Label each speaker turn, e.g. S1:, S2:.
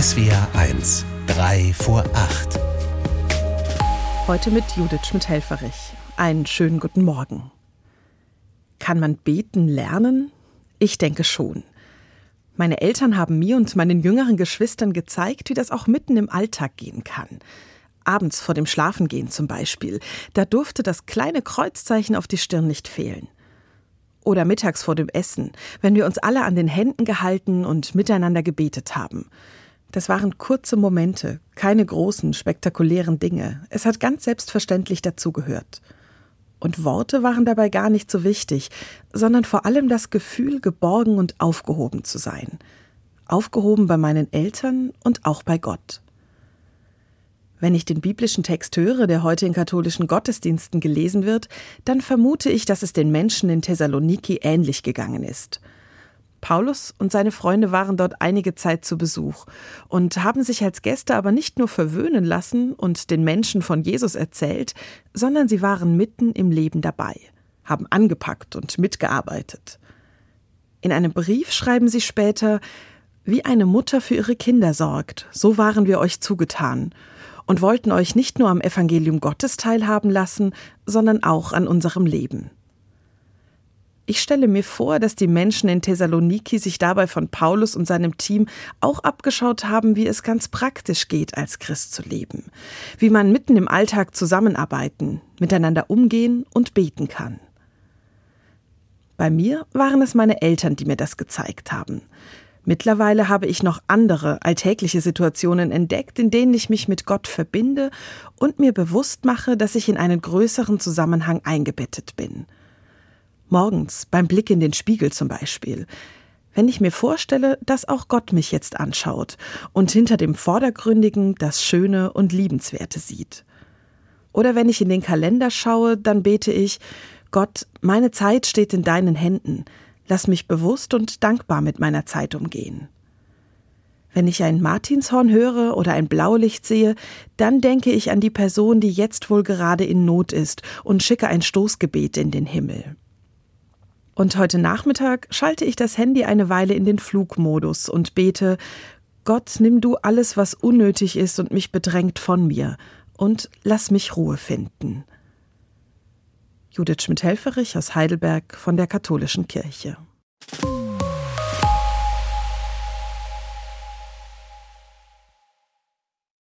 S1: SWR 1, 3 vor 8.
S2: Heute mit Judith Schmidt-Helferich. Einen schönen guten Morgen. Kann man beten lernen? Ich denke schon. Meine Eltern haben mir und meinen jüngeren Geschwistern gezeigt, wie das auch mitten im Alltag gehen kann. Abends vor dem Schlafengehen zum Beispiel. Da durfte das kleine Kreuzzeichen auf die Stirn nicht fehlen. Oder mittags vor dem Essen, wenn wir uns alle an den Händen gehalten und miteinander gebetet haben. Das waren kurze Momente, keine großen, spektakulären Dinge. Es hat ganz selbstverständlich dazugehört. Und Worte waren dabei gar nicht so wichtig, sondern vor allem das Gefühl, geborgen und aufgehoben zu sein. Aufgehoben bei meinen Eltern und auch bei Gott. Wenn ich den biblischen Text höre, der heute in katholischen Gottesdiensten gelesen wird, dann vermute ich, dass es den Menschen in Thessaloniki ähnlich gegangen ist. Paulus und seine Freunde waren dort einige Zeit zu Besuch und haben sich als Gäste aber nicht nur verwöhnen lassen und den Menschen von Jesus erzählt, sondern sie waren mitten im Leben dabei, haben angepackt und mitgearbeitet. In einem Brief schreiben sie später, wie eine Mutter für ihre Kinder sorgt, so waren wir euch zugetan und wollten euch nicht nur am Evangelium Gottes teilhaben lassen, sondern auch an unserem Leben. Ich stelle mir vor, dass die Menschen in Thessaloniki sich dabei von Paulus und seinem Team auch abgeschaut haben, wie es ganz praktisch geht, als Christ zu leben, wie man mitten im Alltag zusammenarbeiten, miteinander umgehen und beten kann. Bei mir waren es meine Eltern, die mir das gezeigt haben. Mittlerweile habe ich noch andere alltägliche Situationen entdeckt, in denen ich mich mit Gott verbinde und mir bewusst mache, dass ich in einen größeren Zusammenhang eingebettet bin. Morgens beim Blick in den Spiegel zum Beispiel. Wenn ich mir vorstelle, dass auch Gott mich jetzt anschaut und hinter dem Vordergründigen das Schöne und Liebenswerte sieht. Oder wenn ich in den Kalender schaue, dann bete ich, Gott, meine Zeit steht in deinen Händen. Lass mich bewusst und dankbar mit meiner Zeit umgehen. Wenn ich ein Martinshorn höre oder ein Blaulicht sehe, dann denke ich an die Person, die jetzt wohl gerade in Not ist und schicke ein Stoßgebet in den Himmel. Und heute Nachmittag schalte ich das Handy eine Weile in den Flugmodus und bete, Gott, nimm du alles, was unnötig ist und mich bedrängt von mir, und lass mich Ruhe finden. Judith Schmidt-Helferich aus Heidelberg von der Katholischen Kirche.